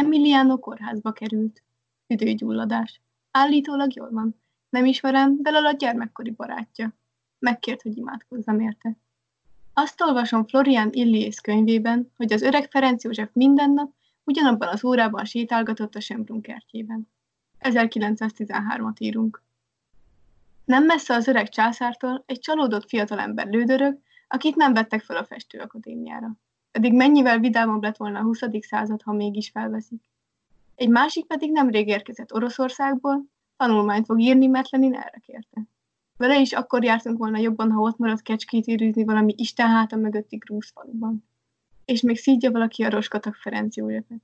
Emiliano kórházba került. Tüdőgyulladás. Állítólag jól van. Nem ismerem, de Lala gyermekkori barátja. Megkért, hogy imádkozzam érte. Azt olvasom Florian Illiész könyvében, hogy az öreg Ferenc József minden nap ugyanabban az órában sétálgatott a Sembrun kertjében. 1913-at írunk. Nem messze az öreg császártól egy csalódott fiatalember lődörög, akit nem vettek fel a festőakadémiára. Pedig mennyivel vidámabb lett volna a 20. század, ha mégis felveszik. Egy másik pedig nemrég érkezett Oroszországból, tanulmányt fog írni, mert Lenin erre kérte. Vele is akkor jártunk volna jobban, ha ott maradt kecskét írűzni valami Isten háta mögötti grúzfaluban. És még szídja valaki a roskatak Ferenc Józsefet.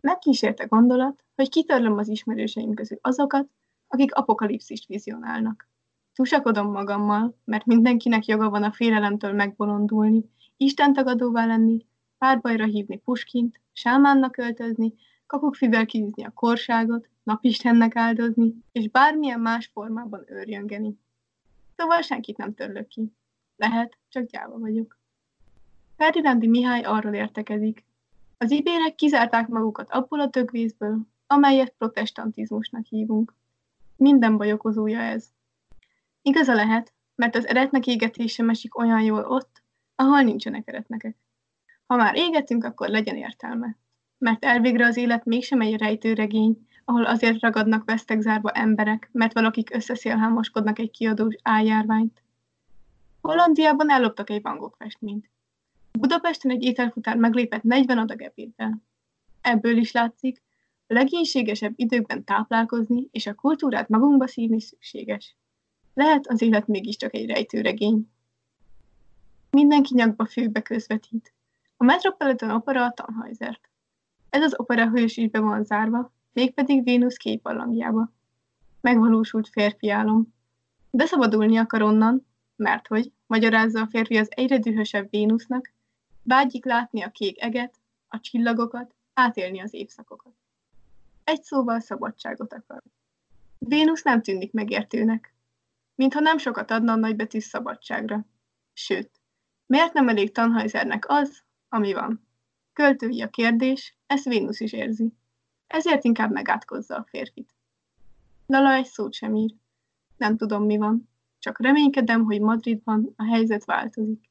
Megkísérte gondolat, hogy kitörlöm az ismerőseim közül azokat, akik apokalipszist vizionálnak. Tusakodom magammal, mert mindenkinek joga van a félelemtől megbolondulni, Isten tagadóvá lenni, párbajra hívni Puskint, sámánnak öltözni, kakukkfivel kiűzni a korságot, napistennek áldozni, és bármilyen más formában őrjöngeni. Szóval senkit nem törlök ki. Lehet, csak gyáva vagyok. Ferdinándi Mihály arról értekezik. Az ibérek kizárták magukat abból a tökvészből, amelyet protestantizmusnak hívunk. Minden baj okozója ez. Igaza lehet, mert az eretnek égetése esik olyan jól ott, ahol nincsenek eretnekek. Ha már égetünk, akkor legyen értelme. Mert elvégre az élet mégsem egy rejtőregény, ahol azért ragadnak vesztegzárba emberek, mert valakik összeszélhámoskodnak egy kiadós ájárványt. Hollandiában elloptak egy Van festményt. Budapesten egy ételfutár meglépett 40 adag ebéddel. Ebből is látszik, a legénységesebb időkben táplálkozni és a kultúrát magunkba szívni szükséges. Lehet az élet mégiscsak egy rejtőregény. Mindenki nyakba főbe közvetít. A Metropolitan Opera a Tannhäusert. Ez az opera hős is be van zárva, mégpedig Vénusz képalangjába. Megvalósult férfi álom. De szabadulni akar onnan, mert hogy, magyarázza a férfi az egyre dühösebb Vénusznak, vágyik látni a kék eget, a csillagokat, átélni az évszakokat. Egy szóval szabadságot akar. Vénusz nem tűnik megértőnek, mintha nem sokat adna a nagybetű szabadságra. Sőt, miért nem elég Tannhäusernek az, ami van? Költői a kérdés, ezt Vénusz is érzi. Ezért inkább megátkozza a férfit. Lala egy szót sem ír. Nem tudom, mi van. Csak reménykedem, hogy Madridban a helyzet változik.